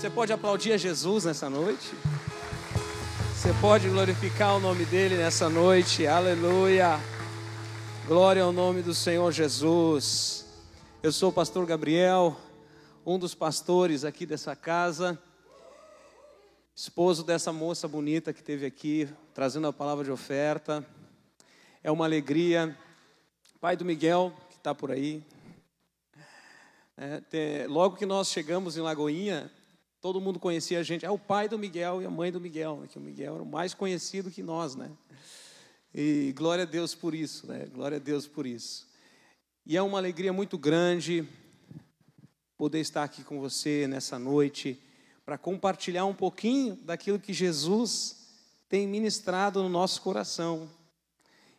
Você pode aplaudir a Jesus nessa noite? Você pode glorificar o nome dele nessa noite? Aleluia! Glória ao nome do Senhor Jesus. Eu sou o pastor Gabriel, um dos pastores aqui dessa casa, esposo dessa moça bonita que teve aqui, trazendo a palavra de oferta. É uma alegria. Pai do Miguel, que está por aí. É, logo que nós chegamos em Lagoinha, todo mundo conhecia a gente. É o pai do Miguel e a mãe do Miguel, né? que o Miguel era o mais conhecido que nós, né? E glória a Deus por isso, né? Glória a Deus por isso. E é uma alegria muito grande poder estar aqui com você nessa noite para compartilhar um pouquinho daquilo que Jesus tem ministrado no nosso coração.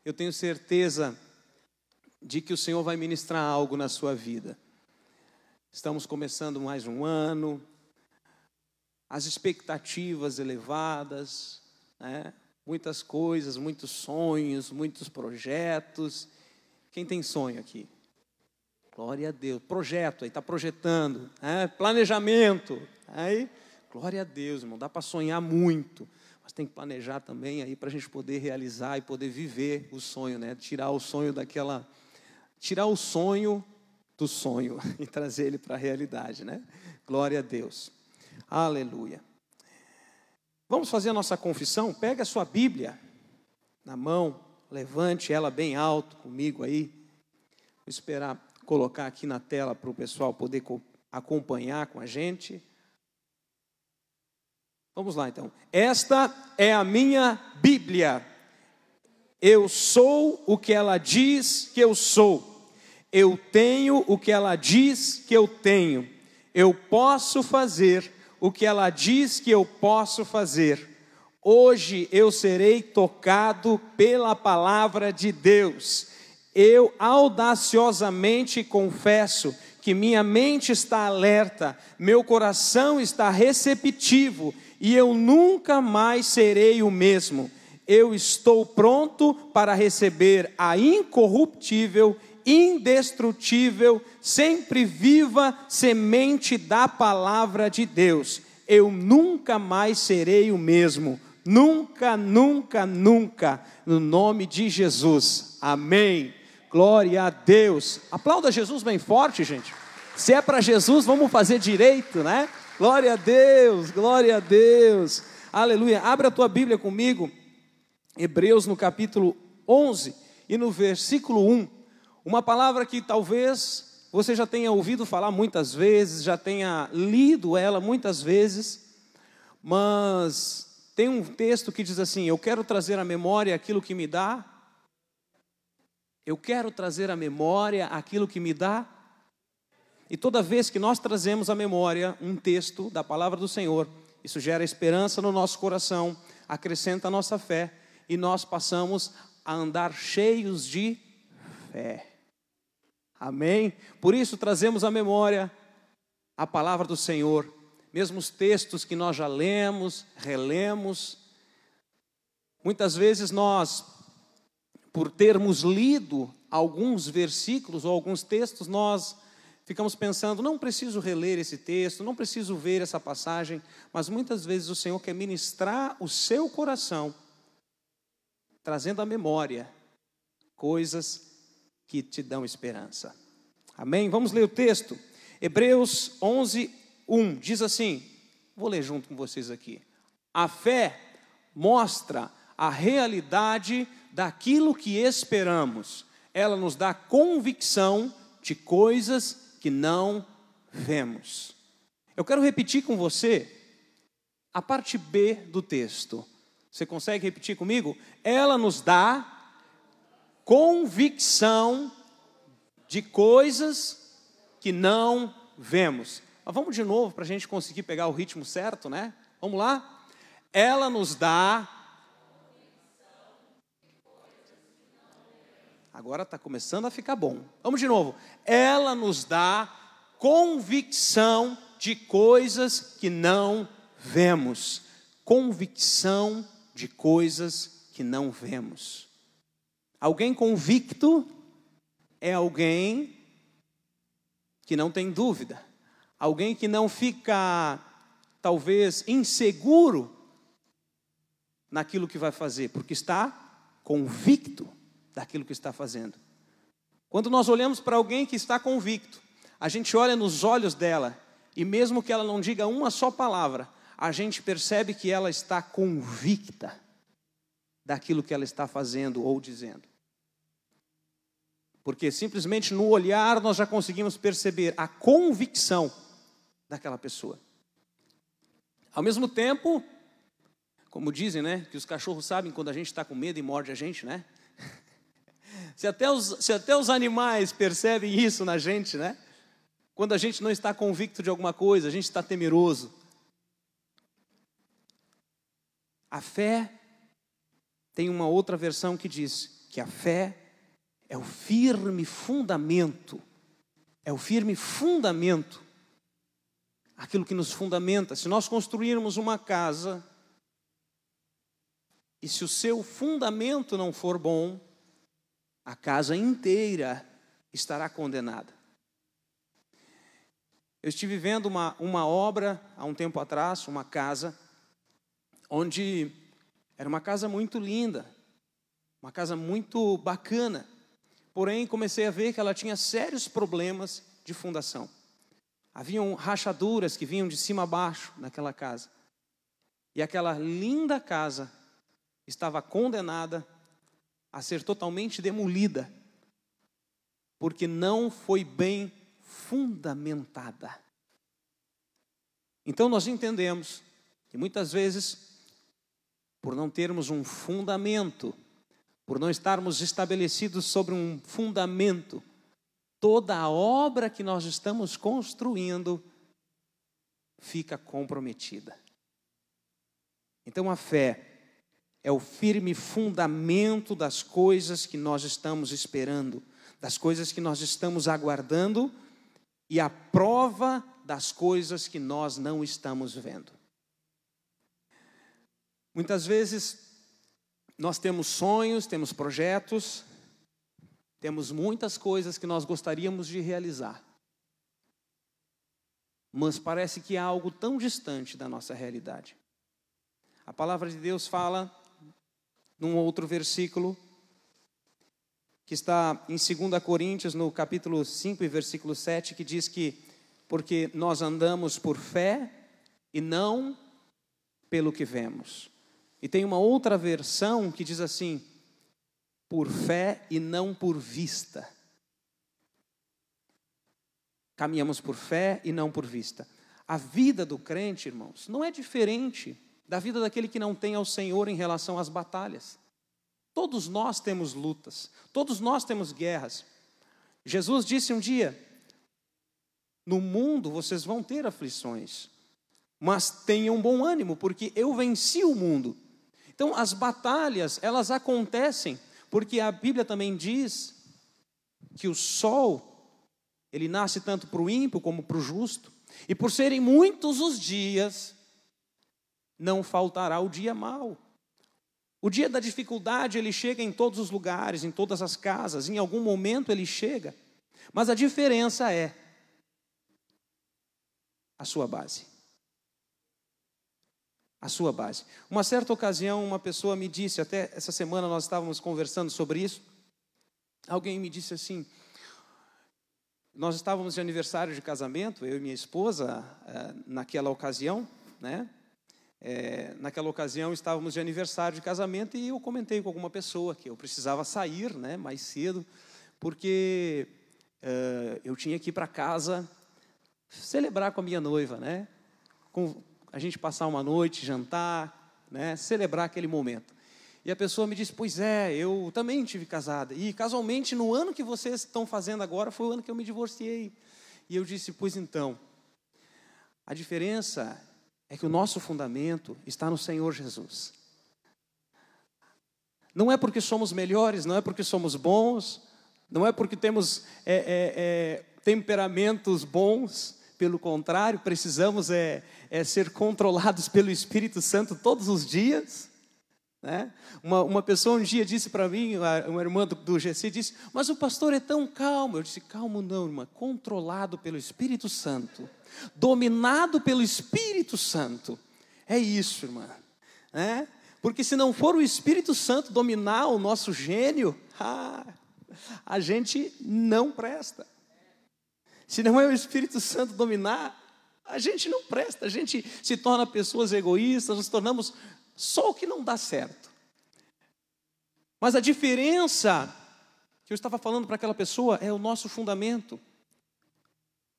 Eu tenho certeza de que o Senhor vai ministrar algo na sua vida. Estamos começando mais um ano, as expectativas elevadas, né? muitas coisas, muitos sonhos, muitos projetos. Quem tem sonho aqui? Glória a Deus. Projeto, aí está projetando. Né? Planejamento. Aí, glória a Deus, irmão. Dá para sonhar muito. Mas tem que planejar também aí para a gente poder realizar e poder viver o sonho, né? Tirar o sonho daquela. Tirar o sonho do sonho e trazer ele para a realidade, né? Glória a Deus. Aleluia. Vamos fazer a nossa confissão? Pega a sua Bíblia na mão, levante ela bem alto comigo aí. Vou esperar colocar aqui na tela para o pessoal poder acompanhar com a gente. Vamos lá então. Esta é a minha Bíblia. Eu sou o que ela diz que eu sou. Eu tenho o que ela diz que eu tenho. Eu posso fazer o que ela diz que eu posso fazer. Hoje eu serei tocado pela palavra de Deus. Eu audaciosamente confesso que minha mente está alerta, meu coração está receptivo e eu nunca mais serei o mesmo. Eu estou pronto para receber a incorruptível, indestrutível, sempre viva semente da palavra de Deus. Eu nunca mais serei o mesmo. Nunca, nunca, nunca. No nome de Jesus. Amém. Glória a Deus. Aplauda Jesus bem forte, gente. Se é para Jesus, vamos fazer direito, né? Glória a Deus, glória a Deus. Aleluia. Abre a tua Bíblia comigo. Hebreus no capítulo 11 e no versículo 1. Uma palavra que talvez você já tenha ouvido falar muitas vezes, já tenha lido ela muitas vezes, mas tem um texto que diz assim: Eu quero trazer à memória aquilo que me dá. Eu quero trazer à memória aquilo que me dá. E toda vez que nós trazemos à memória um texto da palavra do Senhor, isso gera esperança no nosso coração, acrescenta a nossa fé e nós passamos a andar cheios de fé. Amém? Por isso trazemos à memória a palavra do Senhor, mesmo os textos que nós já lemos, relemos. Muitas vezes nós, por termos lido alguns versículos ou alguns textos, nós ficamos pensando, não preciso reler esse texto, não preciso ver essa passagem, mas muitas vezes o Senhor quer ministrar o seu coração, trazendo à memória coisas que te dão esperança. Amém? Vamos ler o texto. Hebreus 11, 1 diz assim: vou ler junto com vocês aqui. A fé mostra a realidade daquilo que esperamos, ela nos dá convicção de coisas que não vemos. Eu quero repetir com você a parte B do texto. Você consegue repetir comigo? Ela nos dá convicção de coisas que não vemos. Mas vamos de novo para a gente conseguir pegar o ritmo certo, né? Vamos lá? Ela nos dá. Agora está começando a ficar bom. Vamos de novo. Ela nos dá convicção de coisas que não vemos. Convicção de coisas que não vemos. Alguém convicto é alguém que não tem dúvida, alguém que não fica talvez inseguro naquilo que vai fazer, porque está convicto daquilo que está fazendo. Quando nós olhamos para alguém que está convicto, a gente olha nos olhos dela e mesmo que ela não diga uma só palavra, a gente percebe que ela está convicta daquilo que ela está fazendo ou dizendo. Porque simplesmente no olhar nós já conseguimos perceber a convicção daquela pessoa. Ao mesmo tempo, como dizem, né, que os cachorros sabem quando a gente está com medo e morde a gente, né? Se até, os, se até os animais percebem isso na gente, né? Quando a gente não está convicto de alguma coisa, a gente está temeroso. A fé tem uma outra versão que diz que a fé é o firme fundamento, é o firme fundamento, aquilo que nos fundamenta. Se nós construirmos uma casa, e se o seu fundamento não for bom, a casa inteira estará condenada. Eu estive vendo uma, uma obra há um tempo atrás, uma casa, onde era uma casa muito linda, uma casa muito bacana, porém comecei a ver que ela tinha sérios problemas de fundação. Haviam rachaduras que vinham de cima a baixo naquela casa. E aquela linda casa estava condenada a ser totalmente demolida, porque não foi bem fundamentada. Então nós entendemos que muitas vezes, por não termos um fundamento, por não estarmos estabelecidos sobre um fundamento, toda a obra que nós estamos construindo fica comprometida. Então a fé é o firme fundamento das coisas que nós estamos esperando, das coisas que nós estamos aguardando e a prova das coisas que nós não estamos vendo. Muitas vezes nós temos sonhos, temos projetos, temos muitas coisas que nós gostaríamos de realizar. Mas parece que há algo tão distante da nossa realidade. A palavra de Deus fala num outro versículo que está em 2 Coríntios, no capítulo 5 e versículo 7, que diz que porque nós andamos por fé e não pelo que vemos. E tem uma outra versão que diz assim: por fé e não por vista. Caminhamos por fé e não por vista. A vida do crente, irmãos, não é diferente da vida daquele que não tem ao Senhor em relação às batalhas. Todos nós temos lutas, todos nós temos guerras. Jesus disse um dia: No mundo vocês vão ter aflições, mas tenham bom ânimo, porque eu venci o mundo. Então, as batalhas, elas acontecem, porque a Bíblia também diz que o sol, ele nasce tanto para o ímpio como para o justo, e por serem muitos os dias, não faltará o dia mau. O dia da dificuldade, ele chega em todos os lugares, em todas as casas, em algum momento ele chega. Mas a diferença é a sua base. A sua base. Uma certa ocasião, uma pessoa me disse, até essa semana nós estávamos conversando sobre isso. Alguém me disse assim: nós estávamos de aniversário de casamento, eu e minha esposa, eh, naquela ocasião, né? É, naquela ocasião estávamos de aniversário de casamento e eu comentei com alguma pessoa que eu precisava sair né, mais cedo, porque uh, eu tinha que ir para casa celebrar com a minha noiva, né? Com a gente passar uma noite, jantar, né? celebrar aquele momento. E a pessoa me disse: Pois é, eu também tive casada. E casualmente, no ano que vocês estão fazendo agora, foi o ano que eu me divorciei. E eu disse: Pois então, a diferença é que o nosso fundamento está no Senhor Jesus. Não é porque somos melhores, não é porque somos bons, não é porque temos é, é, é, temperamentos bons, pelo contrário, precisamos é, é ser controlados pelo Espírito Santo todos os dias. Né? Uma, uma pessoa um dia disse para mim, uma irmã do, do GC disse, mas o pastor é tão calmo. Eu disse, calmo não, irmã, controlado pelo Espírito Santo, dominado pelo Espírito Santo. É isso, irmã. Né? Porque se não for o Espírito Santo dominar o nosso gênio, ah, a gente não presta. Se não é o Espírito Santo dominar, a gente não presta, a gente se torna pessoas egoístas, nos tornamos só o que não dá certo. Mas a diferença que eu estava falando para aquela pessoa é o nosso fundamento.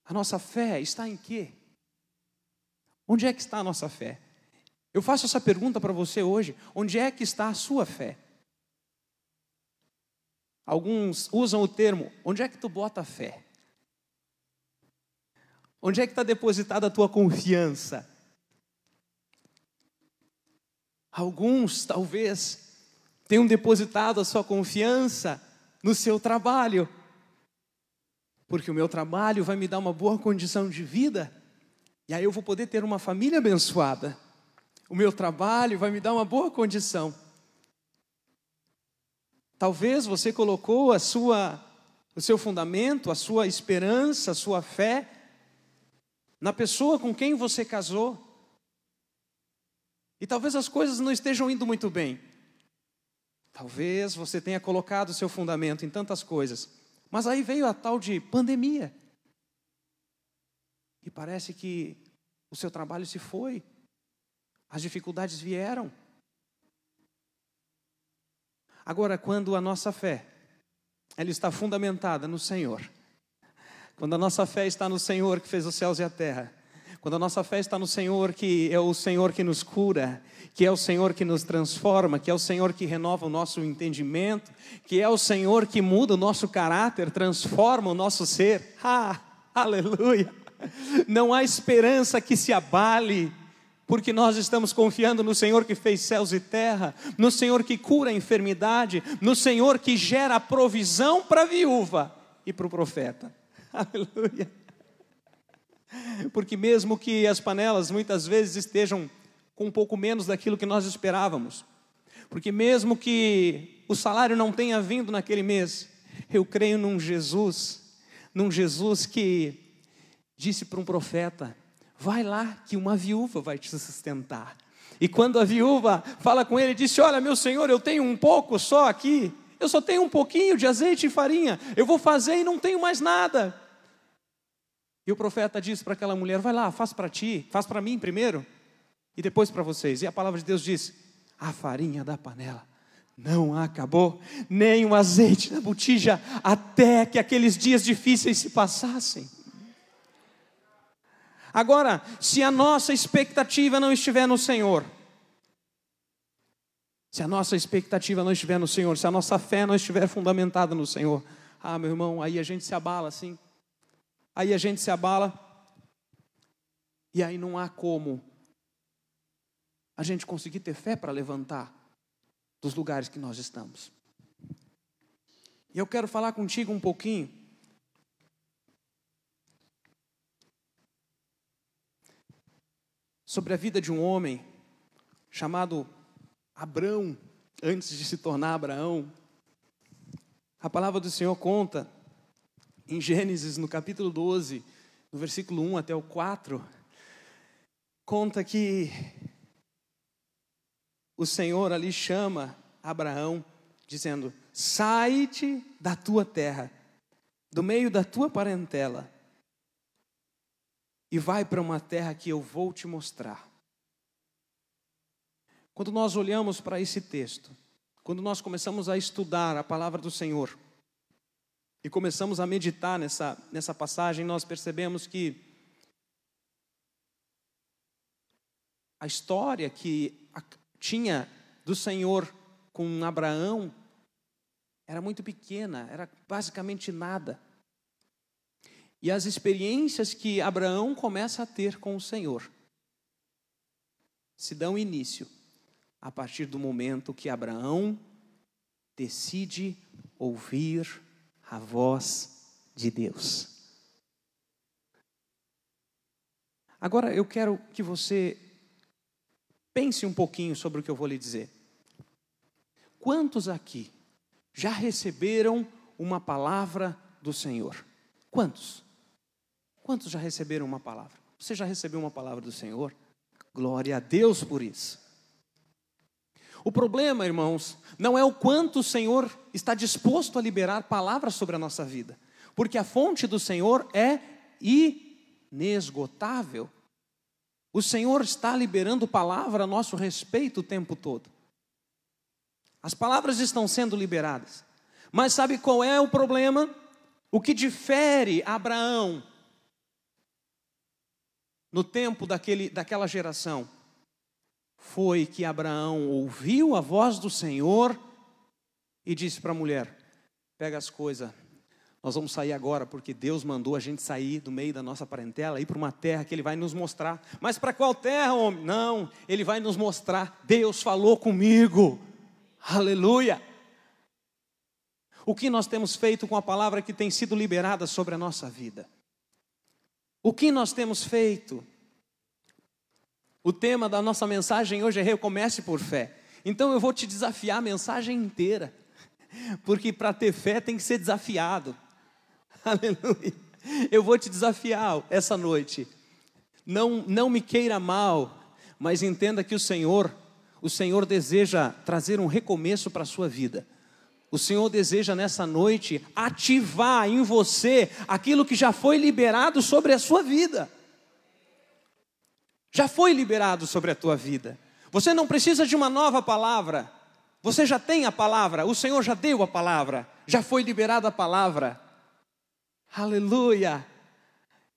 A nossa fé está em quê? Onde é que está a nossa fé? Eu faço essa pergunta para você hoje: onde é que está a sua fé? Alguns usam o termo: onde é que tu bota a fé? Onde é que está depositada a tua confiança? Alguns, talvez, tenham depositado a sua confiança no seu trabalho, porque o meu trabalho vai me dar uma boa condição de vida, e aí eu vou poder ter uma família abençoada. O meu trabalho vai me dar uma boa condição. Talvez você colocou a sua, o seu fundamento, a sua esperança, a sua fé na pessoa com quem você casou. E talvez as coisas não estejam indo muito bem. Talvez você tenha colocado seu fundamento em tantas coisas. Mas aí veio a tal de pandemia. E parece que o seu trabalho se foi. As dificuldades vieram. Agora, quando a nossa fé ela está fundamentada no Senhor, quando a nossa fé está no Senhor que fez os céus e a terra, quando a nossa fé está no Senhor, que é o Senhor que nos cura, que é o Senhor que nos transforma, que é o Senhor que renova o nosso entendimento, que é o Senhor que muda o nosso caráter, transforma o nosso ser. Ah, aleluia! Não há esperança que se abale, porque nós estamos confiando no Senhor que fez céus e terra, no Senhor que cura a enfermidade, no Senhor que gera provisão para a viúva e para o profeta. Aleluia. Porque mesmo que as panelas muitas vezes estejam com um pouco menos daquilo que nós esperávamos, porque mesmo que o salário não tenha vindo naquele mês, eu creio num Jesus, num Jesus que disse para um profeta: vai lá que uma viúva vai te sustentar. E quando a viúva fala com ele, disse: Olha, meu senhor, eu tenho um pouco só aqui, eu só tenho um pouquinho de azeite e farinha, eu vou fazer e não tenho mais nada. E o profeta diz para aquela mulher: vai lá, faz para ti, faz para mim primeiro e depois para vocês. E a palavra de Deus diz: a farinha da panela não acabou, nem o azeite da botija, até que aqueles dias difíceis se passassem. Agora, se a nossa expectativa não estiver no Senhor, se a nossa expectativa não estiver no Senhor, se a nossa fé não estiver fundamentada no Senhor, ah, meu irmão, aí a gente se abala assim aí a gente se abala, e aí não há como a gente conseguir ter fé para levantar dos lugares que nós estamos. E eu quero falar contigo um pouquinho sobre a vida de um homem chamado Abrão, antes de se tornar Abraão. A palavra do Senhor conta em Gênesis, no capítulo 12, no versículo 1 até o 4, conta que o Senhor ali chama Abraão, dizendo: Sai-te da tua terra, do meio da tua parentela, e vai para uma terra que eu vou te mostrar. Quando nós olhamos para esse texto, quando nós começamos a estudar a palavra do Senhor, e começamos a meditar nessa, nessa passagem, nós percebemos que a história que tinha do Senhor com Abraão era muito pequena, era basicamente nada. E as experiências que Abraão começa a ter com o Senhor se dão início a partir do momento que Abraão decide ouvir a voz de Deus. Agora eu quero que você pense um pouquinho sobre o que eu vou lhe dizer. quantos aqui já receberam uma palavra do Senhor? Quantos? Quantos já receberam uma palavra? Você já recebeu uma palavra do Senhor? Glória a Deus por isso. O problema, irmãos, não é o quanto o Senhor está disposto a liberar palavras sobre a nossa vida, porque a fonte do Senhor é inesgotável. O Senhor está liberando palavra a nosso respeito o tempo todo. As palavras estão sendo liberadas. Mas sabe qual é o problema? O que difere Abraão no tempo daquele, daquela geração foi que Abraão ouviu a voz do Senhor e disse para a mulher: Pega as coisas, nós vamos sair agora, porque Deus mandou a gente sair do meio da nossa parentela, ir para uma terra que Ele vai nos mostrar. Mas para qual terra, homem? Não, Ele vai nos mostrar. Deus falou comigo. Aleluia. O que nós temos feito com a palavra que tem sido liberada sobre a nossa vida? O que nós temos feito? O tema da nossa mensagem hoje é Recomece por Fé. Então eu vou te desafiar a mensagem inteira, porque para ter fé tem que ser desafiado. Aleluia. Eu vou te desafiar essa noite. Não, não me queira mal, mas entenda que o Senhor, o Senhor deseja trazer um recomeço para a sua vida. O Senhor deseja nessa noite ativar em você aquilo que já foi liberado sobre a sua vida. Já foi liberado sobre a tua vida. Você não precisa de uma nova palavra. Você já tem a palavra, o Senhor já deu a palavra, já foi liberada a palavra. Aleluia!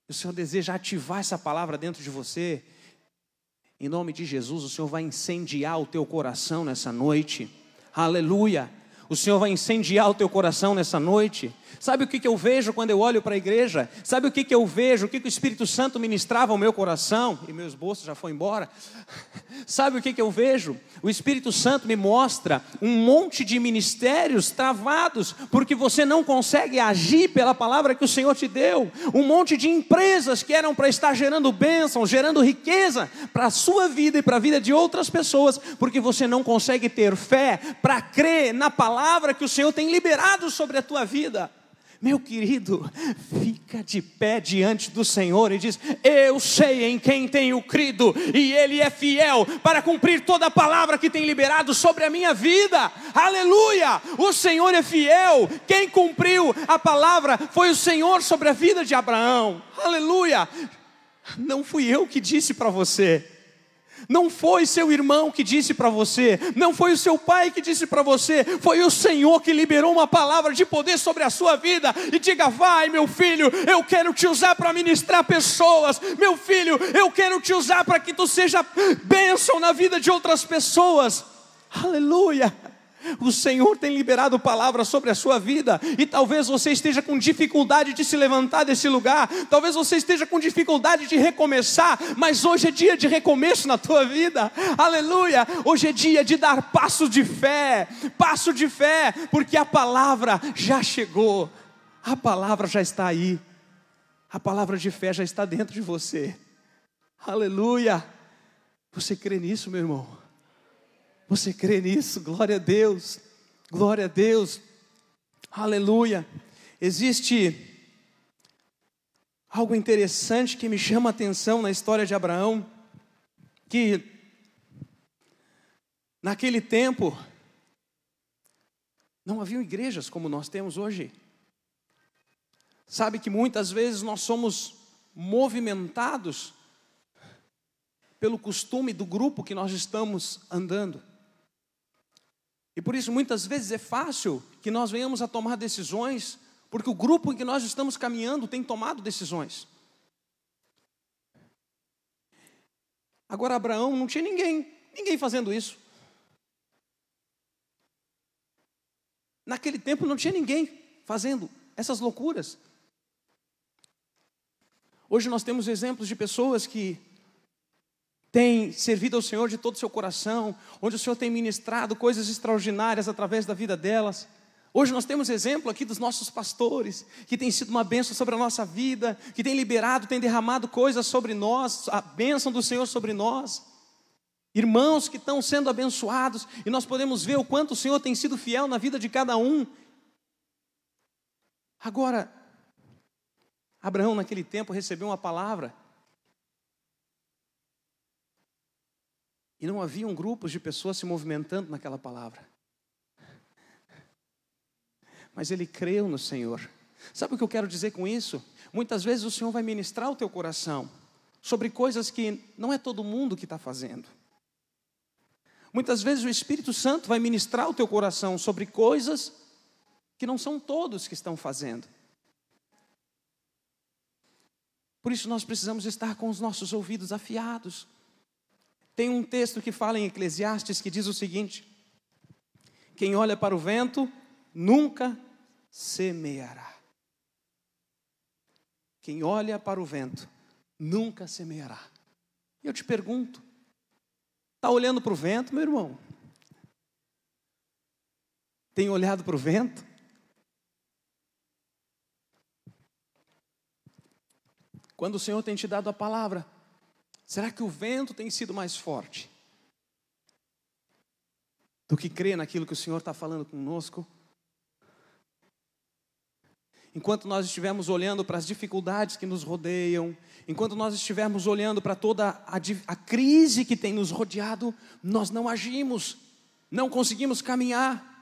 O Senhor deseja ativar essa palavra dentro de você. Em nome de Jesus, o Senhor vai incendiar o teu coração nessa noite. Aleluia! O Senhor vai incendiar o teu coração nessa noite. Sabe o que, que eu vejo quando eu olho para a igreja? Sabe o que, que eu vejo? O que, que o Espírito Santo ministrava ao meu coração? E meus bolsos já foi embora. Sabe o que, que eu vejo? O Espírito Santo me mostra um monte de ministérios travados, porque você não consegue agir pela palavra que o Senhor te deu. Um monte de empresas que eram para estar gerando bênção, gerando riqueza para a sua vida e para a vida de outras pessoas, porque você não consegue ter fé para crer na palavra que o Senhor tem liberado sobre a tua vida. Meu querido, fica de pé diante do Senhor e diz: Eu sei em quem tenho crido, e Ele é fiel para cumprir toda a palavra que tem liberado sobre a minha vida. Aleluia! O Senhor é fiel. Quem cumpriu a palavra foi o Senhor sobre a vida de Abraão. Aleluia! Não fui eu que disse para você. Não foi seu irmão que disse para você, não foi o seu pai que disse para você, foi o Senhor que liberou uma palavra de poder sobre a sua vida e diga: vai, meu filho, eu quero te usar para ministrar pessoas, meu filho, eu quero te usar para que tu seja bênção na vida de outras pessoas. Aleluia. O Senhor tem liberado palavras sobre a sua vida, e talvez você esteja com dificuldade de se levantar desse lugar, talvez você esteja com dificuldade de recomeçar, mas hoje é dia de recomeço na tua vida, aleluia! Hoje é dia de dar passo de fé, passo de fé, porque a palavra já chegou, a palavra já está aí, a palavra de fé já está dentro de você, aleluia! Você crê nisso, meu irmão? Você crê nisso? Glória a Deus. Glória a Deus. Aleluia. Existe algo interessante que me chama a atenção na história de Abraão, que naquele tempo não haviam igrejas como nós temos hoje. Sabe que muitas vezes nós somos movimentados pelo costume do grupo que nós estamos andando. E por isso muitas vezes é fácil que nós venhamos a tomar decisões, porque o grupo em que nós estamos caminhando tem tomado decisões. Agora Abraão não tinha ninguém, ninguém fazendo isso. Naquele tempo não tinha ninguém fazendo essas loucuras. Hoje nós temos exemplos de pessoas que tem servido ao Senhor de todo o seu coração, onde o Senhor tem ministrado coisas extraordinárias através da vida delas. Hoje nós temos exemplo aqui dos nossos pastores, que tem sido uma bênção sobre a nossa vida, que tem liberado, tem derramado coisas sobre nós, a bênção do Senhor sobre nós. irmãos que estão sendo abençoados, e nós podemos ver o quanto o Senhor tem sido fiel na vida de cada um. Agora, Abraão, naquele tempo, recebeu uma palavra, e não haviam grupos de pessoas se movimentando naquela palavra, mas ele creu no Senhor. Sabe o que eu quero dizer com isso? Muitas vezes o Senhor vai ministrar o teu coração sobre coisas que não é todo mundo que está fazendo. Muitas vezes o Espírito Santo vai ministrar o teu coração sobre coisas que não são todos que estão fazendo. Por isso nós precisamos estar com os nossos ouvidos afiados. Tem um texto que fala em Eclesiastes que diz o seguinte: Quem olha para o vento nunca semeará. Quem olha para o vento nunca semeará. E eu te pergunto: Está olhando para o vento, meu irmão? Tem olhado para o vento? Quando o Senhor tem te dado a palavra, será que o vento tem sido mais forte do que crer naquilo que o Senhor está falando conosco? enquanto nós estivermos olhando para as dificuldades que nos rodeiam, enquanto nós estivermos olhando para toda a, a, crise que tem nos rodeado, nós não agimos, não conseguimos caminhar.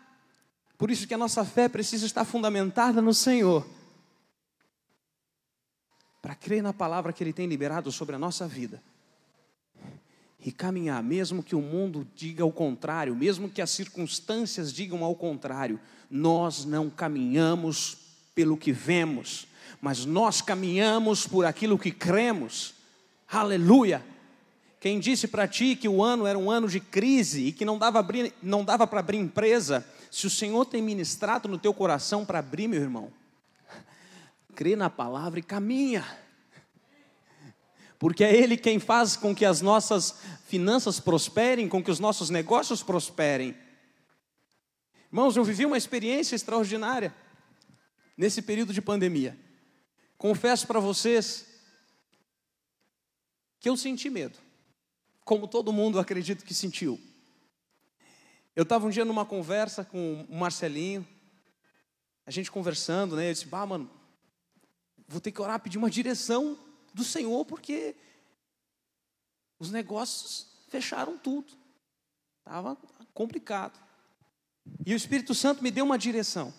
Por isso que a nossa fé precisa estar fundamentada no Senhor, para crer na palavra que Ele tem liberado sobre a nossa vida e caminhar, mesmo que o mundo diga o contrário, mesmo que as circunstâncias digam ao contrário, nós não caminhamos pelo que vemos, mas nós caminhamos por aquilo que cremos. Aleluia! Quem disse para ti que o ano era um ano de crise e que não dava, não dava para abrir empresa, se o Senhor tem ministrado no teu coração para abrir, meu irmão, crê na palavra e caminha. Porque é Ele quem faz com que as nossas finanças prosperem, com que os nossos negócios prosperem. Irmãos, eu vivi uma experiência extraordinária nesse período de pandemia. Confesso para vocês que eu senti medo, como todo mundo acredito que sentiu. Eu estava um dia numa conversa com o Marcelinho, a gente conversando, né? Eu disse, bah, mano, vou ter que orar, pedir uma direção do Senhor, porque os negócios fecharam tudo. Estava complicado. E o Espírito Santo me deu uma direção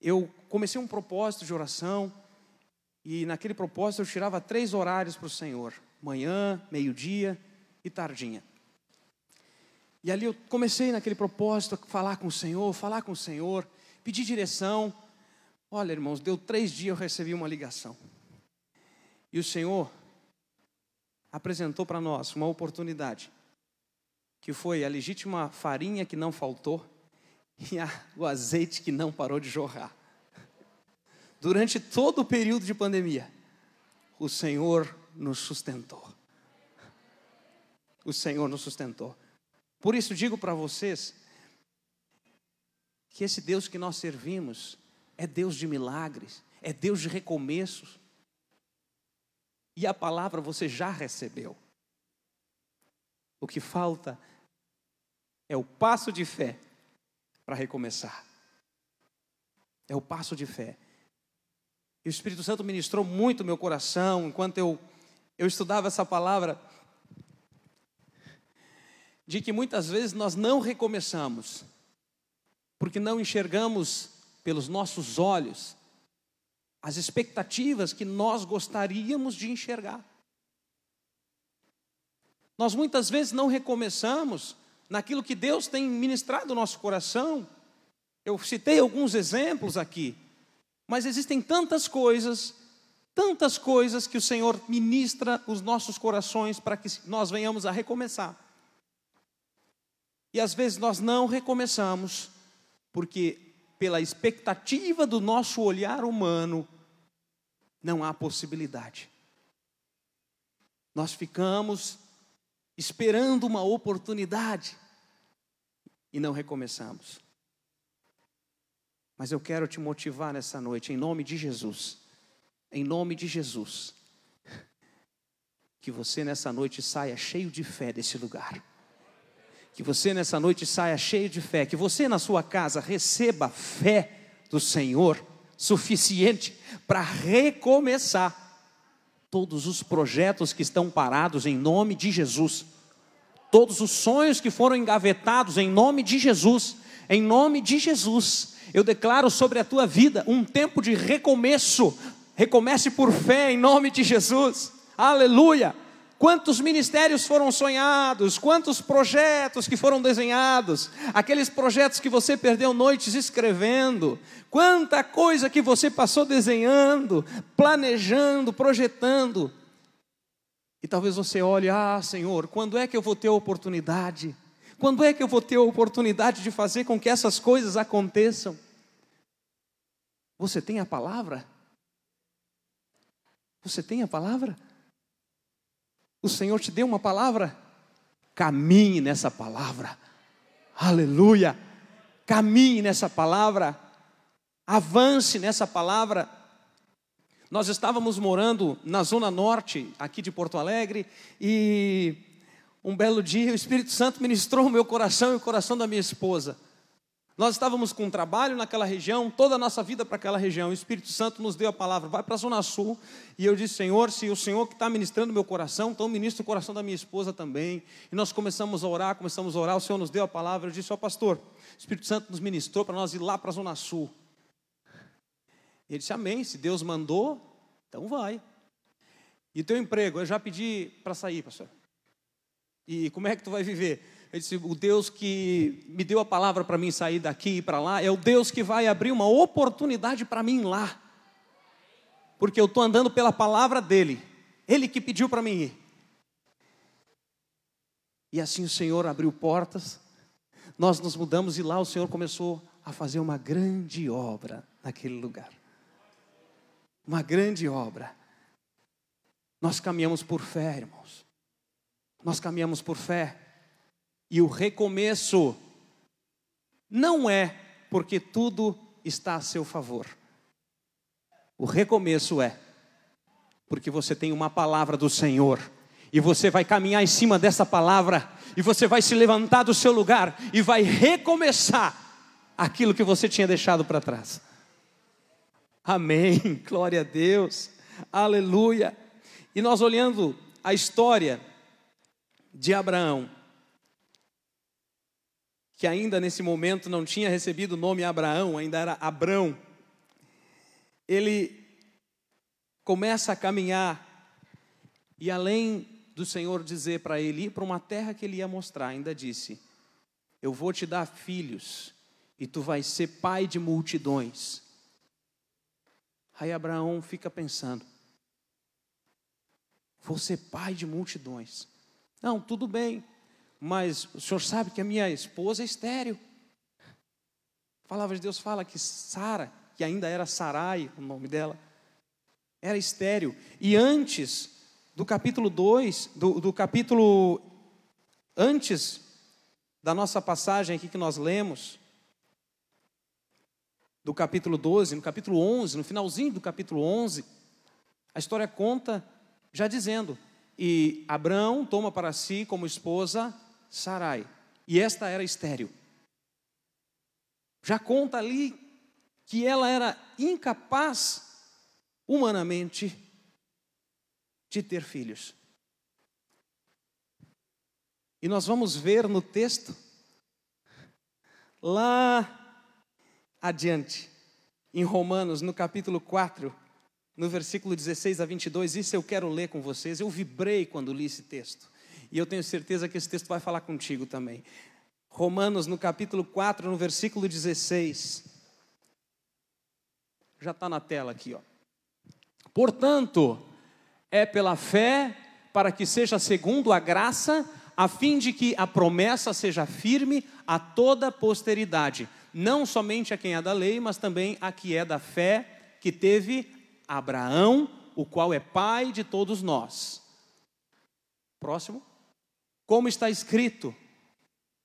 eu comecei um propósito de oração, e naquele propósito eu tirava três horários para o Senhor: manhã, meio-dia e tardinha. E ali eu comecei naquele propósito a falar com o Senhor, falar com o Senhor, pedir direção. Olha, irmãos, deu três dias eu recebi uma ligação. E o Senhor apresentou para nós uma oportunidade, que foi a legítima farinha que não faltou, e a, o azeite que não parou de jorrar. Durante todo o período de pandemia, o Senhor nos sustentou. O Senhor nos sustentou. Por isso digo para vocês que esse Deus que nós servimos é Deus de milagres, é Deus de recomeços. E a palavra você já recebeu. O que falta é o passo de fé para recomeçar. É o passo de fé. E o Espírito Santo ministrou muito meu coração enquanto eu, eu estudava essa palavra. De que muitas vezes nós não recomeçamos, porque não enxergamos pelos nossos olhos as expectativas que nós gostaríamos de enxergar. Nós muitas vezes não recomeçamos naquilo que Deus tem ministrado no nosso coração. Eu citei alguns exemplos aqui, mas existem tantas coisas, tantas coisas que o Senhor ministra os nossos corações para que nós venhamos a recomeçar. E às vezes nós não recomeçamos, porque pela expectativa do nosso olhar humano, não há possibilidade. Nós ficamos esperando uma oportunidade e não recomeçamos. Mas eu quero te motivar nessa noite, em nome de Jesus. Em nome de Jesus. Que você nessa noite saia cheio de fé desse lugar. Que você nessa noite saia cheio de fé. Que você na sua casa receba fé do Senhor suficiente para recomeçar todos os projetos que estão parados em nome de Jesus. Todos os sonhos que foram engavetados em nome de Jesus. Em nome de Jesus. Eu declaro sobre a tua vida um tempo de recomeço. Recomece por fé em nome de Jesus. Aleluia. Quantos ministérios foram sonhados, quantos projetos que foram desenhados, aqueles projetos que você perdeu noites escrevendo, quanta coisa que você passou desenhando, planejando, projetando. E talvez você olhe: ah, Senhor, quando é que eu vou ter a oportunidade? Quando é que eu vou ter a oportunidade de fazer com que essas coisas aconteçam? Você tem a palavra? Você tem a palavra? O Senhor te deu uma palavra? Caminhe nessa palavra. Aleluia. Caminhe nessa palavra. Avance nessa palavra. Nós estávamos morando na zona norte, aqui de Porto Alegre, e um belo dia o Espírito Santo ministrou o meu coração e o coração da minha esposa. Nós estávamos com um trabalho naquela região, toda a nossa vida para aquela região. O Espírito Santo nos deu a palavra, vai para a Zona Sul. E eu disse, Senhor, se o Senhor que está ministrando meu coração, então ministra o coração da minha esposa também. E nós começamos a orar, começamos a orar, o Senhor nos deu a palavra. Eu disse, ó oh, pastor, o Espírito Santo nos ministrou para nós ir lá para a Zona Sul. E ele disse, amém, se Deus mandou, então vai. E teu emprego, eu já pedi para sair, pastor. E como é que tu vai viver? Ele disse: O Deus que me deu a palavra para mim sair daqui e para lá, é o Deus que vai abrir uma oportunidade para mim lá. Porque eu estou andando pela palavra dEle. Ele que pediu para mim ir. E assim o Senhor abriu portas, nós nos mudamos e lá o Senhor começou a fazer uma grande obra naquele lugar. Uma grande obra. Nós caminhamos por fé, irmãos. Nós caminhamos por fé. E o recomeço não é porque tudo está a seu favor. O recomeço é porque você tem uma palavra do Senhor e você vai caminhar em cima dessa palavra e você vai se levantar do seu lugar e vai recomeçar aquilo que você tinha deixado para trás. Amém. Glória a Deus. Aleluia. E nós olhando a história de Abraão, que ainda nesse momento não tinha recebido o nome Abraão, ainda era Abrão, ele começa a caminhar e além do Senhor dizer para ele ir para uma terra que ele ia mostrar, ainda disse: Eu vou te dar filhos e tu vais ser pai de multidões. Aí Abraão fica pensando: Vou ser pai de multidões. Não, tudo bem, mas o senhor sabe que a minha esposa é estéreo. A palavra de Deus fala que Sara, que ainda era Sarai, o nome dela, era estéreo. E antes do capítulo 2, do, do capítulo. Antes da nossa passagem aqui que nós lemos, do capítulo 12, no capítulo 11, no finalzinho do capítulo 11, a história conta já dizendo: E Abraão toma para si como esposa Sarai. E esta era estéril. Já conta ali que ela era incapaz, humanamente, de ter filhos. E nós vamos ver no texto, lá adiante, em Romanos, no capítulo 4, no versículo 16 a 22, isso eu quero ler com vocês. Eu vibrei quando li esse texto. E eu tenho certeza que esse texto vai falar contigo também. Romanos, no capítulo 4, no versículo 16. Já está na tela aqui, ó. Portanto, é pela fé, para que seja segundo a graça, a fim de que a promessa seja firme a toda posteridade, não somente a quem é da lei, mas também a que é da fé, que teve Abraão, o qual é pai de todos nós. Próximo. Como está escrito: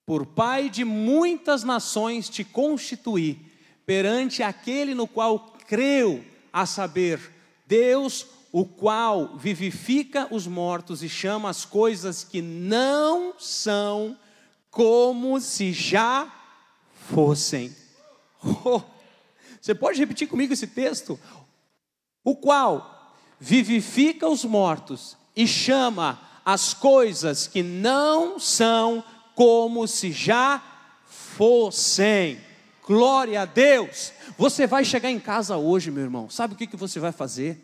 Por pai de muitas nações te constituí, perante aquele no qual creu, a saber, Deus, o qual vivifica os mortos e chama as coisas que não são como se já fossem. Oh, você pode repetir comigo esse texto? O qual vivifica os mortos e chama as coisas que não são como se já fossem. Glória a Deus. Você vai chegar em casa hoje, meu irmão. Sabe o que, que você vai fazer?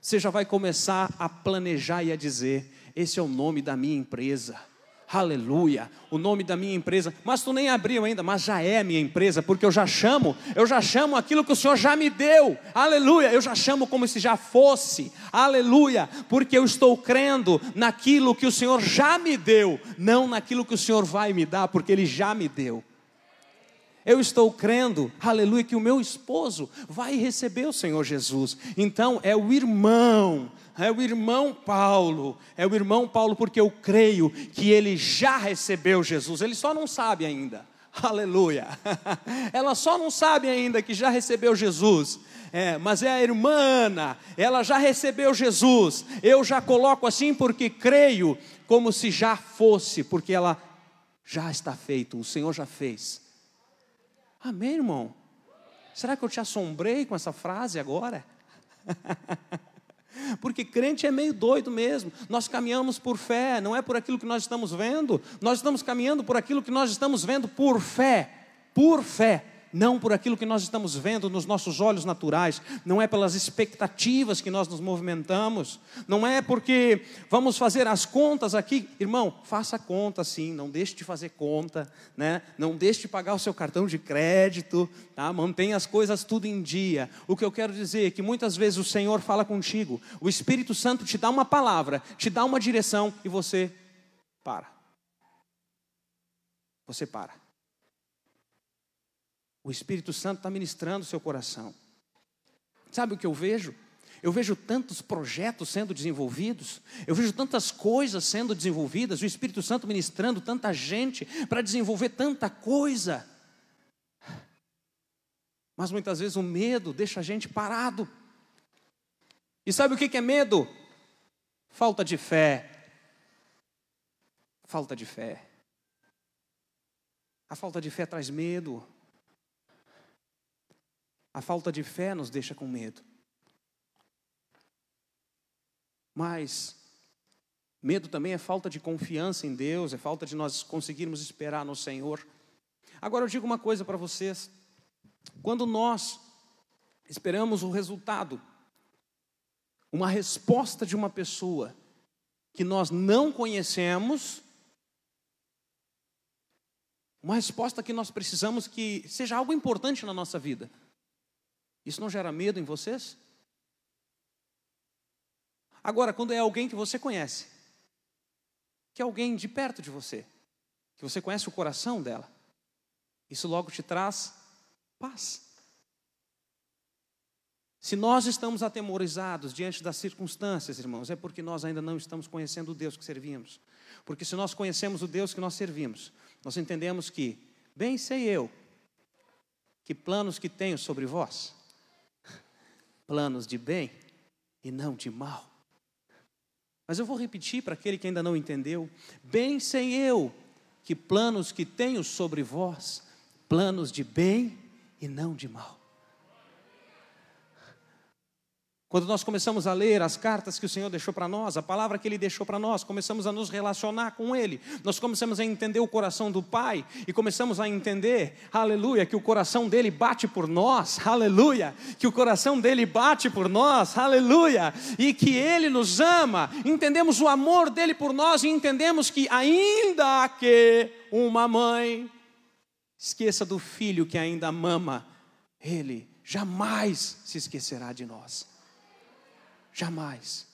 Você já vai começar a planejar e a dizer: esse é o nome da minha empresa aleluia, o nome da minha empresa, mas tu nem abriu ainda, mas já é minha empresa, porque eu já chamo, eu já chamo aquilo que o Senhor já me deu, aleluia, eu já chamo como se já fosse, aleluia, porque eu estou crendo naquilo que o Senhor já me deu, não naquilo que o Senhor vai me dar, porque Ele já me deu. Eu estou crendo, aleluia, que o meu esposo vai receber o Senhor Jesus. Então é o irmão, é o irmão Paulo, é o irmão Paulo, porque eu creio que ele já recebeu Jesus, ele só não sabe ainda. Aleluia. Ela só não sabe ainda que já recebeu Jesus. É, mas é a irmã, ela já recebeu Jesus. Eu já coloco assim porque creio como se já fosse, porque ela já está feito, o Senhor já fez. Amém, irmão? Será que eu te assombrei com essa frase agora? Porque crente é meio doido mesmo. Nós caminhamos por fé, não é por aquilo que nós estamos vendo. Nós estamos caminhando por aquilo que nós estamos vendo por fé. Por fé não por aquilo que nós estamos vendo nos nossos olhos naturais, não é pelas expectativas que nós nos movimentamos, não é porque vamos fazer as contas aqui, irmão, faça conta sim, não deixe de fazer conta, né? não deixe de pagar o seu cartão de crédito, tá? mantenha as coisas tudo em dia. O que eu quero dizer é que muitas vezes o Senhor fala contigo, o Espírito Santo te dá uma palavra, te dá uma direção e você para. Você para. O Espírito Santo está ministrando o seu coração. Sabe o que eu vejo? Eu vejo tantos projetos sendo desenvolvidos, eu vejo tantas coisas sendo desenvolvidas, o Espírito Santo ministrando tanta gente para desenvolver tanta coisa. Mas muitas vezes o medo deixa a gente parado. E sabe o que é medo? Falta de fé. Falta de fé. A falta de fé traz medo. A falta de fé nos deixa com medo. Mas medo também é falta de confiança em Deus, é falta de nós conseguirmos esperar no Senhor. Agora eu digo uma coisa para vocês: quando nós esperamos o resultado, uma resposta de uma pessoa que nós não conhecemos, uma resposta que nós precisamos que seja algo importante na nossa vida. Isso não gera medo em vocês? Agora, quando é alguém que você conhece, que é alguém de perto de você, que você conhece o coração dela, isso logo te traz paz. Se nós estamos atemorizados diante das circunstâncias, irmãos, é porque nós ainda não estamos conhecendo o Deus que servimos. Porque se nós conhecemos o Deus que nós servimos, nós entendemos que, bem sei eu, que planos que tenho sobre vós, planos de bem e não de mal. Mas eu vou repetir para aquele que ainda não entendeu: bem sei eu que planos que tenho sobre vós, planos de bem e não de mal. Quando nós começamos a ler as cartas que o Senhor deixou para nós, a palavra que Ele deixou para nós, começamos a nos relacionar com Ele, nós começamos a entender o coração do Pai e começamos a entender, aleluia, que o coração dele bate por nós, aleluia, que o coração dele bate por nós, aleluia, e que Ele nos ama, entendemos o amor dele por nós e entendemos que, ainda que uma mãe esqueça do filho que ainda mama, Ele jamais se esquecerá de nós. Jamais.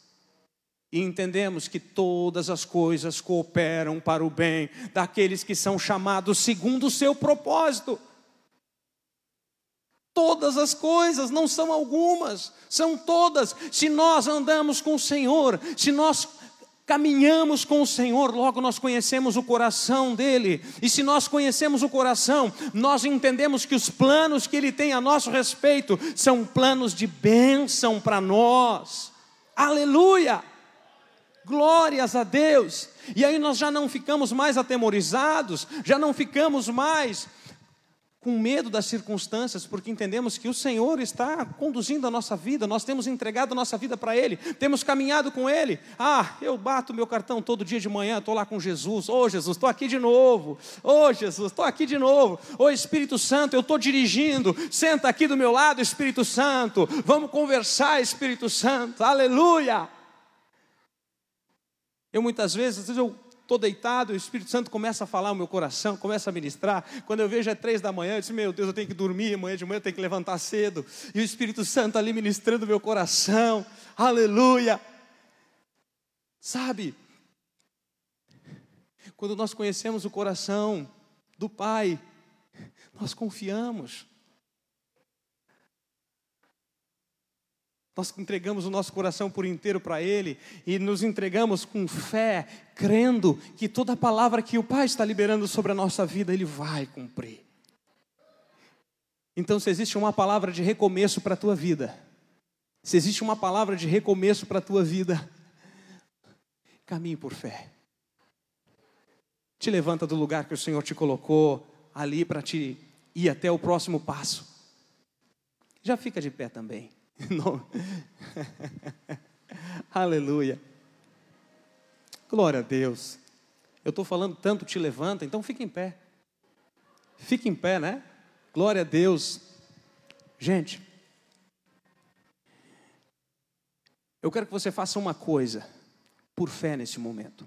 E entendemos que todas as coisas cooperam para o bem daqueles que são chamados segundo o seu propósito. Todas as coisas, não são algumas, são todas. Se nós andamos com o Senhor, se nós caminhamos com o Senhor, logo nós conhecemos o coração dele. E se nós conhecemos o coração, nós entendemos que os planos que ele tem a nosso respeito são planos de bênção para nós. Aleluia! Glórias a Deus! E aí nós já não ficamos mais atemorizados, já não ficamos mais com medo das circunstâncias, porque entendemos que o Senhor está conduzindo a nossa vida, nós temos entregado a nossa vida para Ele, temos caminhado com Ele. Ah, eu bato meu cartão todo dia de manhã, estou lá com Jesus. Ô oh, Jesus, estou aqui de novo. Ô oh, Jesus, estou aqui de novo. Ô oh, Espírito Santo, eu estou dirigindo. Senta aqui do meu lado, Espírito Santo. Vamos conversar, Espírito Santo. Aleluia. Eu muitas vezes, às vezes eu estou deitado, o Espírito Santo começa a falar o meu coração, começa a ministrar. Quando eu vejo é três da manhã, eu disse, meu Deus, eu tenho que dormir, amanhã de manhã eu tenho que levantar cedo. E o Espírito Santo ali ministrando meu coração. Aleluia! Sabe, quando nós conhecemos o coração do Pai, nós confiamos. Nós entregamos o nosso coração por inteiro para Ele e nos entregamos com fé, crendo que toda palavra que o Pai está liberando sobre a nossa vida, Ele vai cumprir. Então, se existe uma palavra de recomeço para a tua vida, se existe uma palavra de recomeço para a tua vida, caminhe por fé. Te levanta do lugar que o Senhor te colocou ali para te ir até o próximo passo. Já fica de pé também. Aleluia. Glória a Deus. Eu estou falando tanto, te levanta, então fique em pé. Fique em pé, né? Glória a Deus. Gente, eu quero que você faça uma coisa por fé nesse momento.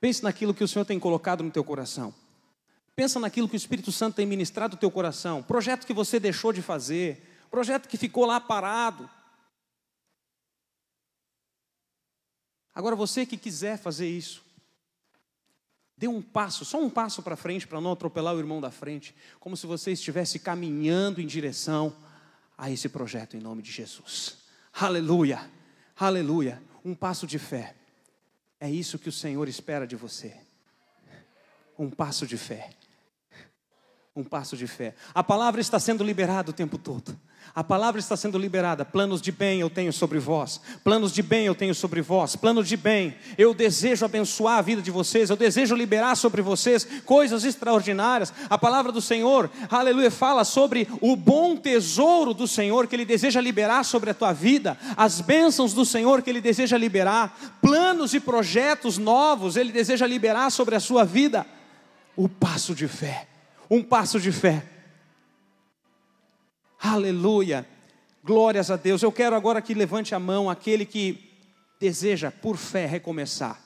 Pense naquilo que o Senhor tem colocado no teu coração. Pensa naquilo que o Espírito Santo tem ministrado no teu coração, projeto que você deixou de fazer, projeto que ficou lá parado. Agora você que quiser fazer isso, dê um passo, só um passo para frente para não atropelar o irmão da frente, como se você estivesse caminhando em direção a esse projeto em nome de Jesus. Aleluia. Aleluia. Um passo de fé. É isso que o Senhor espera de você. Um passo de fé um passo de fé. A palavra está sendo liberada o tempo todo. A palavra está sendo liberada. Planos de bem eu tenho sobre vós. Planos de bem eu tenho sobre vós. Planos de bem. Eu desejo abençoar a vida de vocês. Eu desejo liberar sobre vocês coisas extraordinárias. A palavra do Senhor, aleluia, fala sobre o bom tesouro do Senhor que Ele deseja liberar sobre a tua vida. As bênçãos do Senhor que Ele deseja liberar. Planos e projetos novos Ele deseja liberar sobre a sua vida. O passo de fé um passo de fé. Aleluia, glórias a Deus. Eu quero agora que levante a mão aquele que deseja, por fé, recomeçar.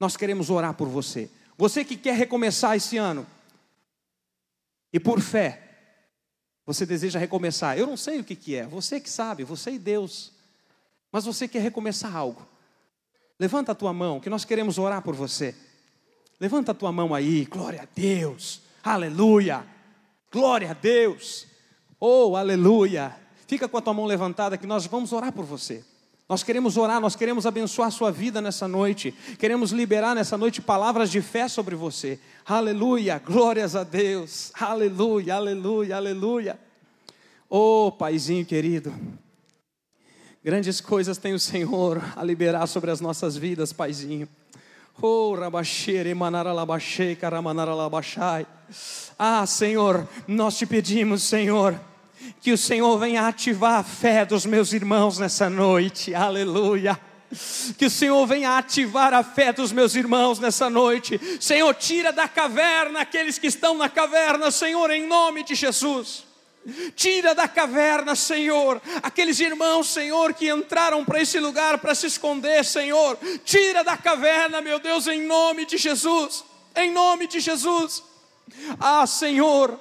Nós queremos orar por você. Você que quer recomeçar esse ano, e por fé, você deseja recomeçar. Eu não sei o que, que é, você que sabe, você e Deus. Mas você quer recomeçar algo. Levanta a tua mão, que nós queremos orar por você. Levanta a tua mão aí, glória a Deus. Aleluia. Glória a Deus. Oh, aleluia. Fica com a tua mão levantada que nós vamos orar por você. Nós queremos orar, nós queremos abençoar a sua vida nessa noite. Queremos liberar nessa noite palavras de fé sobre você. Aleluia. Glórias a Deus. Aleluia, aleluia, aleluia. Oh, Paizinho querido. Grandes coisas tem o Senhor a liberar sobre as nossas vidas, Paizinho. Oh, rabaxere, manaralabachei, caramanaralabachai. Ah, Senhor, nós te pedimos, Senhor, que o Senhor venha ativar a fé dos meus irmãos nessa noite. Aleluia. Que o Senhor venha ativar a fé dos meus irmãos nessa noite. Senhor, tira da caverna aqueles que estão na caverna, Senhor, em nome de Jesus. Tira da caverna, Senhor, aqueles irmãos, Senhor, que entraram para esse lugar para se esconder, Senhor. Tira da caverna, meu Deus, em nome de Jesus. Em nome de Jesus. Ah, Senhor,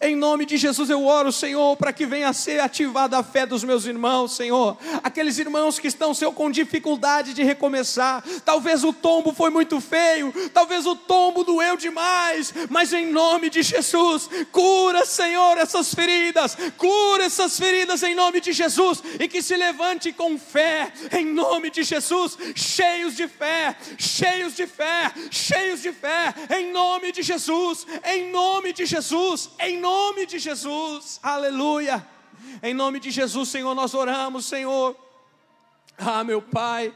em nome de Jesus eu oro, Senhor, para que venha a ser ativada a fé dos meus irmãos, Senhor. Aqueles irmãos que estão, Senhor, com dificuldade de recomeçar. Talvez o tombo foi muito feio, talvez o tombo doeu demais, mas em nome de Jesus, cura, Senhor, essas feridas, cura essas feridas em nome de Jesus e que se levante com fé, em nome de Jesus, cheios de fé, cheios de fé, cheios de fé, em nome de Jesus, em nome de Jesus, em nome de Jesus, aleluia. Em nome de Jesus, Senhor, nós oramos, Senhor. Ah, meu Pai.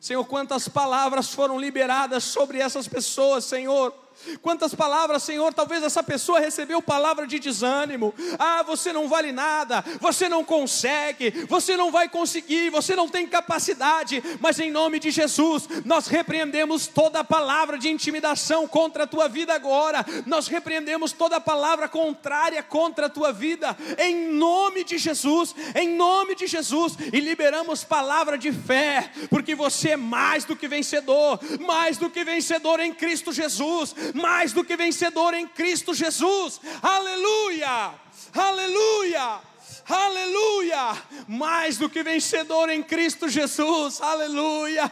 Senhor, quantas palavras foram liberadas sobre essas pessoas, Senhor. Quantas palavras, Senhor, talvez essa pessoa recebeu palavra de desânimo. Ah, você não vale nada, você não consegue, você não vai conseguir, você não tem capacidade. Mas em nome de Jesus, nós repreendemos toda palavra de intimidação contra a tua vida agora. Nós repreendemos toda palavra contrária contra a tua vida. Em nome de Jesus, em nome de Jesus, e liberamos palavra de fé, porque você é mais do que vencedor, mais do que vencedor em Cristo Jesus mais do que vencedor em Cristo Jesus. Aleluia! Aleluia! Aleluia! Mais do que vencedor em Cristo Jesus. Aleluia!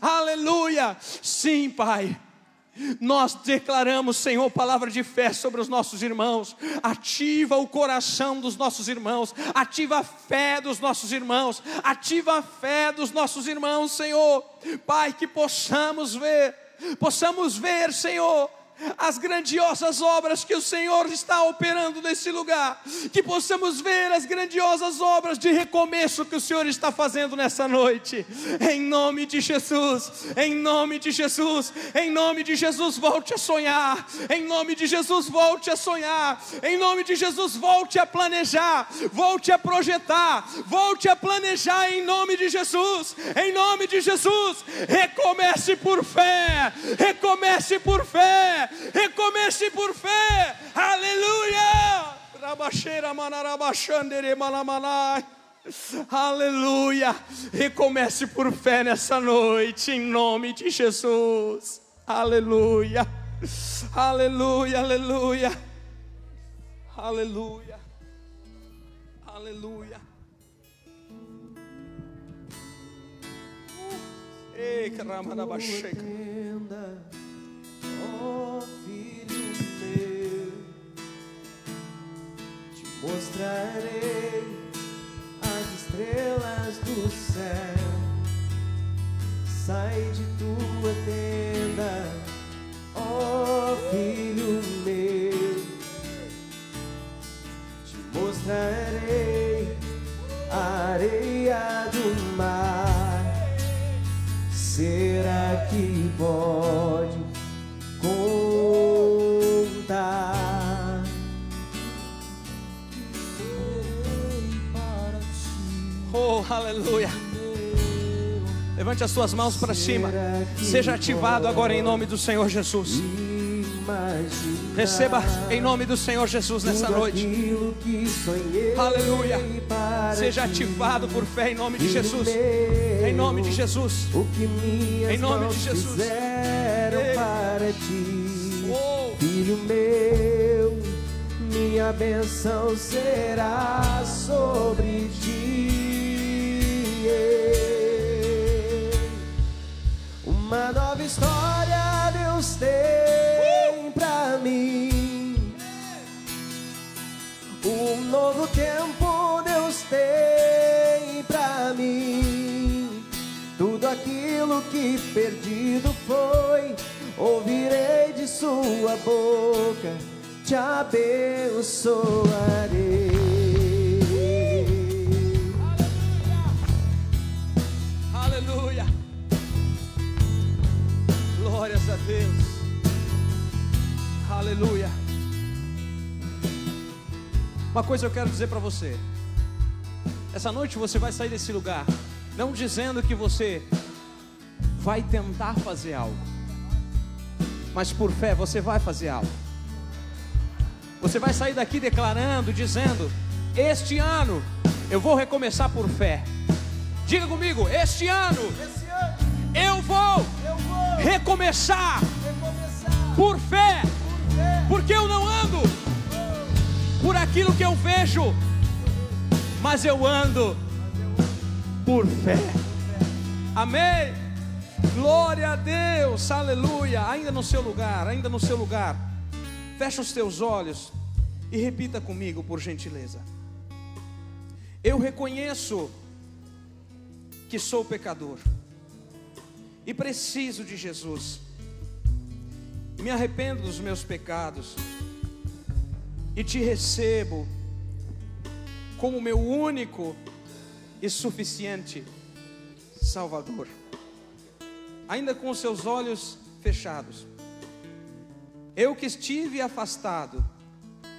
Aleluia! Sim, Pai. Nós declaramos, Senhor, palavra de fé sobre os nossos irmãos. Ativa o coração dos nossos irmãos. Ativa a fé dos nossos irmãos. Ativa a fé dos nossos irmãos, Senhor. Pai, que possamos ver possamos ver, Senhor, as grandiosas obras que o Senhor está operando nesse lugar, que possamos ver as grandiosas obras de recomeço que o Senhor está fazendo nessa noite, em nome de Jesus, em nome de Jesus, em nome de Jesus, volte a sonhar, em nome de Jesus, volte a sonhar, em nome de Jesus, volte a planejar, volte a projetar, volte a planejar em nome de Jesus, em nome de Jesus, recomece por fé, recomece por fé recomece por fé, aleluia. Aleluia! Recomece por fé nessa noite, em nome de Jesus. Aleluia! Aleluia, aleluia. Aleluia. Aleluia. Ei, caramba da bacheca oh filho meu, te mostrarei as estrelas do céu. Sai de tua tenda, oh, filho meu, te mostrarei a areia do mar. Será que pode? Aleluia. Levante as suas mãos para cima. Seja ativado agora em nome do Senhor Jesus. Receba em nome do Senhor Jesus nessa noite. Aleluia. Seja ativado por fé em nome de Jesus. Em nome de Jesus. Em nome de Jesus. Para ti, oh. filho meu, minha benção será sobre ti. Uma nova história Deus tem uh! pra mim. Um novo tempo Deus tem pra mim. Tudo aquilo que perdido foi, ouvirei de sua boca, te abençoarei. Glórias a Deus. Aleluia. Uma coisa eu quero dizer para você. Essa noite você vai sair desse lugar não dizendo que você vai tentar fazer algo, mas por fé você vai fazer algo. Você vai sair daqui declarando, dizendo: Este ano eu vou recomeçar por fé. Diga comigo: Este ano, Esse ano eu vou recomeçar, Por, fé, porque eu não ando por aquilo que eu vejo, mas eu ando por fé. Amém. Glória a Deus, aleluia. Ainda no seu lugar, ainda no seu lugar. Fecha os teus olhos e repita comigo, por gentileza. Eu reconheço que sou pecador e preciso de Jesus. Me arrependo dos meus pecados e te recebo como meu único e suficiente Salvador. Ainda com os seus olhos fechados. Eu que estive afastado,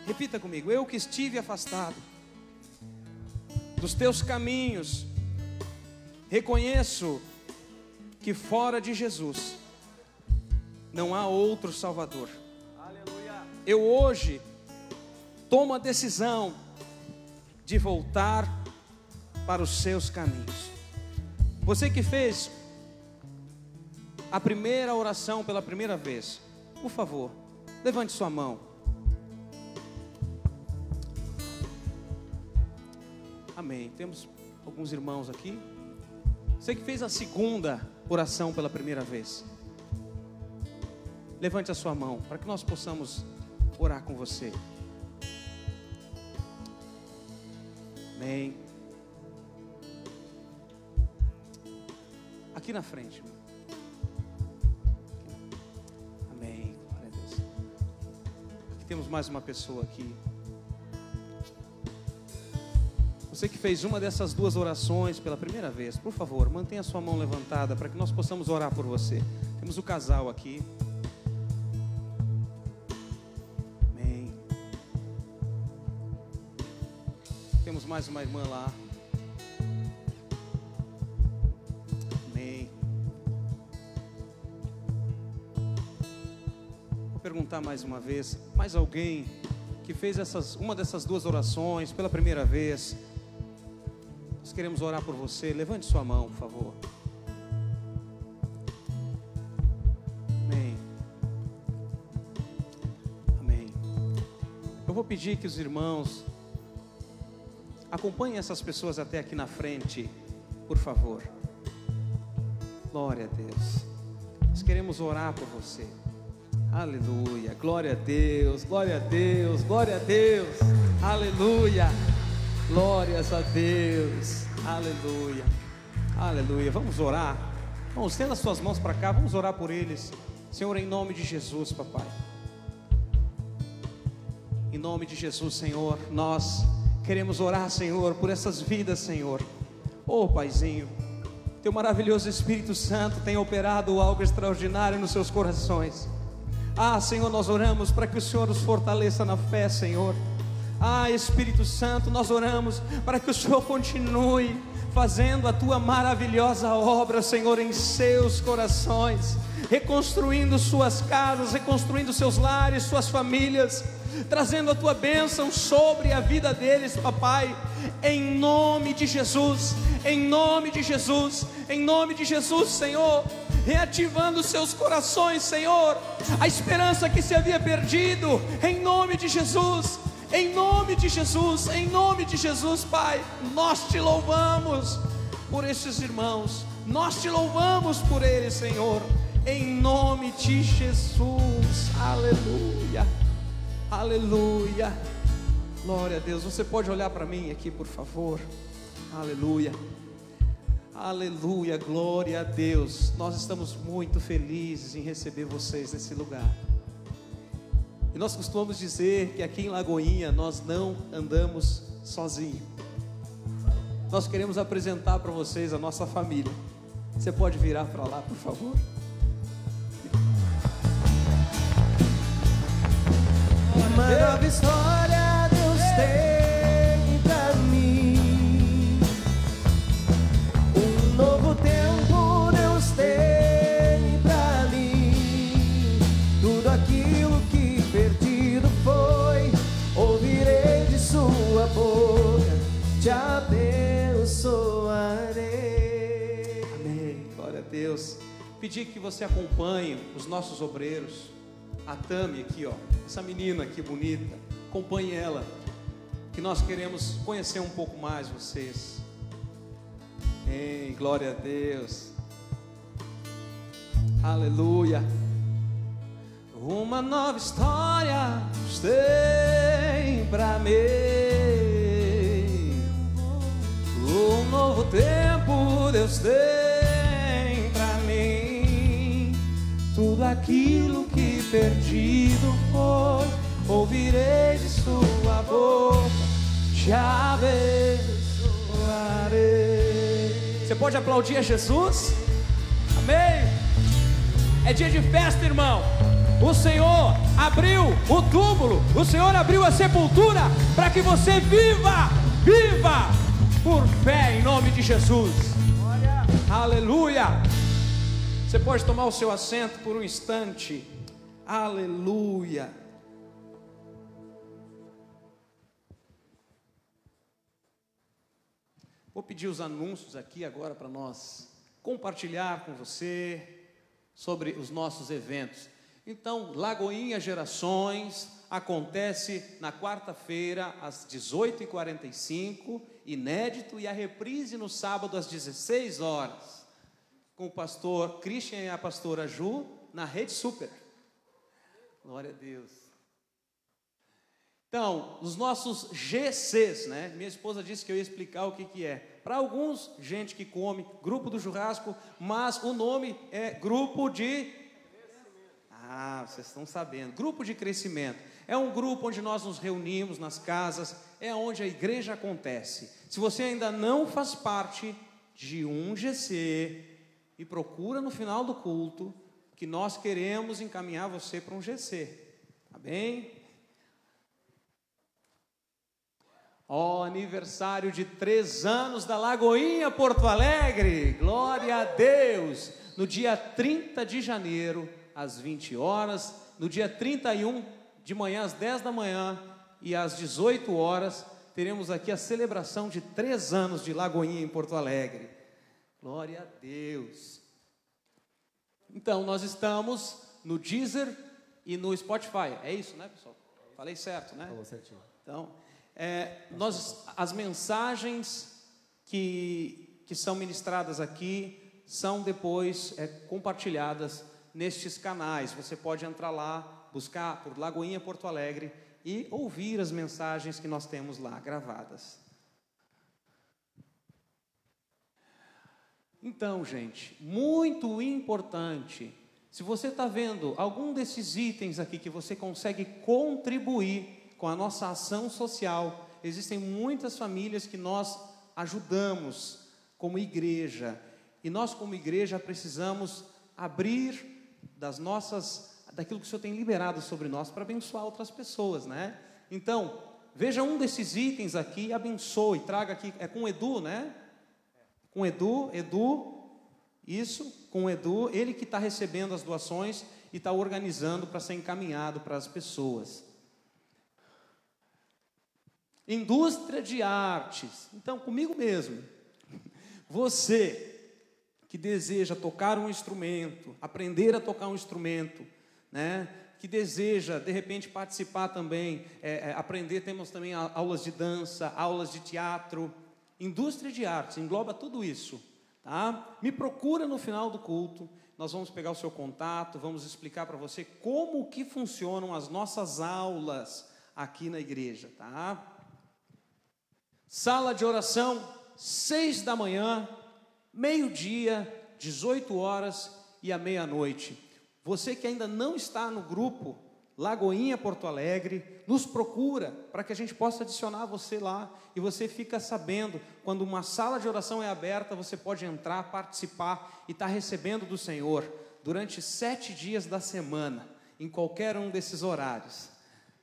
repita comigo, eu que estive afastado dos teus caminhos, reconheço que fora de Jesus não há outro Salvador. Eu hoje tomo a decisão de voltar para os seus caminhos. Você que fez a primeira oração pela primeira vez, por favor, levante sua mão. Amém. Temos alguns irmãos aqui. Você que fez a segunda oração pela primeira vez. Levante a sua mão para que nós possamos orar com você. Amém. Aqui na frente. Amém. Glória a Deus. Aqui temos mais uma pessoa aqui. Você que fez uma dessas duas orações pela primeira vez, por favor, mantenha sua mão levantada para que nós possamos orar por você. Temos o casal aqui. Amém. Temos mais uma irmã lá. Amém. Vou perguntar mais uma vez, mais alguém que fez essas, uma dessas duas orações pela primeira vez? Nós queremos orar por você. Levante sua mão, por favor. Amém. Amém. Eu vou pedir que os irmãos acompanhem essas pessoas até aqui na frente, por favor. Glória a Deus. Nós queremos orar por você. Aleluia. Glória a Deus. Glória a Deus. Glória a Deus. Aleluia. Glórias a Deus. Aleluia. Aleluia. Vamos orar. Vamos, estenda as suas mãos para cá. Vamos orar por eles. Senhor, em nome de Jesus, papai. Em nome de Jesus, Senhor, nós queremos orar, Senhor, por essas vidas, Senhor. Oh, Paizinho, Teu maravilhoso Espírito Santo tem operado algo extraordinário nos seus corações. Ah, Senhor, nós oramos para que o Senhor os fortaleça na fé, Senhor. Ah, Espírito Santo, nós oramos para que o Senhor continue fazendo a tua maravilhosa obra, Senhor, em seus corações, reconstruindo suas casas, reconstruindo seus lares, suas famílias, trazendo a tua bênção sobre a vida deles, papai, em nome de Jesus, em nome de Jesus, em nome de Jesus, Senhor reativando seus corações, Senhor, a esperança que se havia perdido, em nome de Jesus, em nome de Jesus, em nome de Jesus, Pai, nós te louvamos por esses irmãos, nós te louvamos por eles, Senhor, em nome de Jesus, aleluia, aleluia, glória a Deus. Você pode olhar para mim aqui, por favor, aleluia. Aleluia, glória a Deus. Nós estamos muito felizes em receber vocês nesse lugar. E nós costumamos dizer que aqui em Lagoinha nós não andamos sozinhos. Nós queremos apresentar para vocês a nossa família. Você pode virar para lá, por favor? Uma nova história Deus. Pedir que você acompanhe os nossos obreiros. A Tami aqui, ó. Essa menina aqui bonita. Acompanhe ela. Que nós queremos conhecer um pouco mais vocês. Amém. Glória a Deus. Aleluia. Uma nova história tem pra mim. Um novo tempo Deus tem Tudo aquilo que perdido foi, ouvirei de Sua boca. te abençoarei. Você pode aplaudir a Jesus? Amém. É dia de festa, irmão. O Senhor abriu o túmulo, o Senhor abriu a sepultura para que você viva, viva por fé em nome de Jesus. Aleluia. Você pode tomar o seu assento por um instante. Aleluia. Vou pedir os anúncios aqui agora para nós compartilhar com você sobre os nossos eventos. Então, Lagoinha Gerações acontece na quarta-feira às 18h45, inédito, e a reprise no sábado às 16 horas, com o pastor Christian e a pastora Ju na Rede Super. Glória a Deus. Então, os nossos GCs, né? Minha esposa disse que eu ia explicar o que, que é. Para alguns, gente que come, grupo do churrasco, mas o nome é grupo de. Ah, vocês estão sabendo. Grupo de crescimento. É um grupo onde nós nos reunimos nas casas, é onde a igreja acontece. Se você ainda não faz parte de um GC, e procura no final do culto, que nós queremos encaminhar você para um GC. Tá bem? Ó, oh, aniversário de três anos da Lagoinha Porto Alegre, glória a Deus! No dia 30 de janeiro, às 20 horas, no dia 31 de manhã, às 10 da manhã e às 18 horas, teremos aqui a celebração de três anos de Lagoinha em Porto Alegre. Glória a Deus! Então, nós estamos no Deezer e no Spotify, é isso, né, pessoal? Falei certo, né? Falou certinho. Então, é, nós, as mensagens que, que são ministradas aqui são depois é, compartilhadas nestes canais. Você pode entrar lá, buscar por Lagoinha Porto Alegre e ouvir as mensagens que nós temos lá gravadas. Então, gente, muito importante. Se você está vendo algum desses itens aqui que você consegue contribuir com a nossa ação social, existem muitas famílias que nós ajudamos como igreja. E nós, como igreja, precisamos abrir das nossas, daquilo que o Senhor tem liberado sobre nós para abençoar outras pessoas, né? Então, veja um desses itens aqui, abençoe, traga aqui, é com o Edu, né? Com Edu, Edu, isso, com Edu, ele que está recebendo as doações e está organizando para ser encaminhado para as pessoas. Indústria de artes. Então, comigo mesmo. Você que deseja tocar um instrumento, aprender a tocar um instrumento, né? que deseja, de repente, participar também, é, é, aprender, temos também aulas de dança, aulas de teatro, indústria de artes, engloba tudo isso. Tá? Me procura no final do culto, nós vamos pegar o seu contato, vamos explicar para você como que funcionam as nossas aulas aqui na igreja, tá? Sala de oração, seis da manhã, meio-dia, 18 horas e à meia-noite. Você que ainda não está no grupo Lagoinha Porto Alegre, nos procura para que a gente possa adicionar você lá e você fica sabendo quando uma sala de oração é aberta, você pode entrar, participar e estar tá recebendo do Senhor durante sete dias da semana, em qualquer um desses horários.